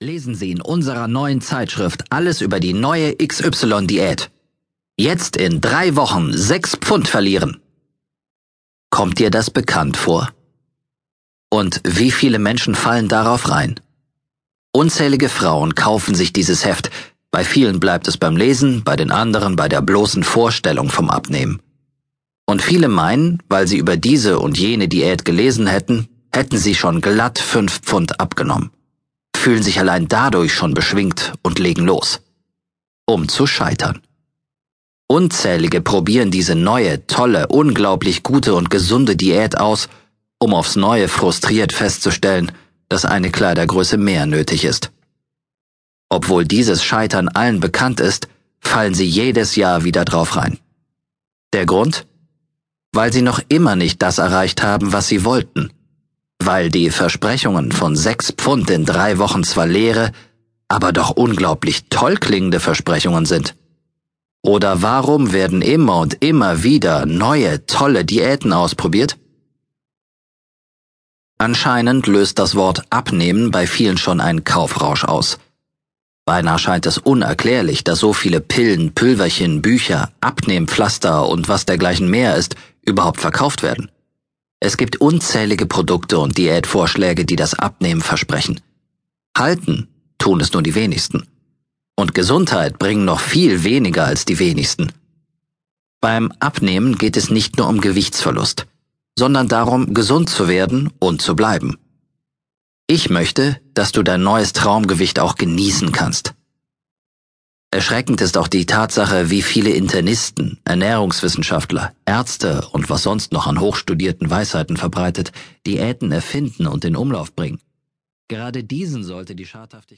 Lesen Sie in unserer neuen Zeitschrift alles über die neue XY-Diät. Jetzt in drei Wochen sechs Pfund verlieren. Kommt dir das bekannt vor? Und wie viele Menschen fallen darauf rein? Unzählige Frauen kaufen sich dieses Heft, bei vielen bleibt es beim Lesen, bei den anderen bei der bloßen Vorstellung vom Abnehmen. Und viele meinen, weil sie über diese und jene Diät gelesen hätten, hätten sie schon glatt fünf Pfund abgenommen fühlen sich allein dadurch schon beschwingt und legen los. Um zu scheitern. Unzählige probieren diese neue, tolle, unglaublich gute und gesunde Diät aus, um aufs neue frustriert festzustellen, dass eine Kleidergröße mehr nötig ist. Obwohl dieses Scheitern allen bekannt ist, fallen sie jedes Jahr wieder drauf rein. Der Grund? Weil sie noch immer nicht das erreicht haben, was sie wollten weil die Versprechungen von sechs Pfund in drei Wochen zwar leere, aber doch unglaublich toll klingende Versprechungen sind. Oder warum werden immer und immer wieder neue, tolle Diäten ausprobiert? Anscheinend löst das Wort abnehmen bei vielen schon einen Kaufrausch aus. Beinahe scheint es unerklärlich, dass so viele Pillen, Pülverchen, Bücher, Abnehmpflaster und was dergleichen mehr ist, überhaupt verkauft werden. Es gibt unzählige Produkte und Diätvorschläge, die das Abnehmen versprechen. Halten tun es nur die wenigsten. Und Gesundheit bringen noch viel weniger als die wenigsten. Beim Abnehmen geht es nicht nur um Gewichtsverlust, sondern darum, gesund zu werden und zu bleiben. Ich möchte, dass du dein neues Traumgewicht auch genießen kannst. Erschreckend ist auch die Tatsache, wie viele Internisten, Ernährungswissenschaftler, Ärzte und was sonst noch an hochstudierten Weisheiten verbreitet, Diäten erfinden und in Umlauf bringen. Gerade diesen sollte die Schadhaftigkeit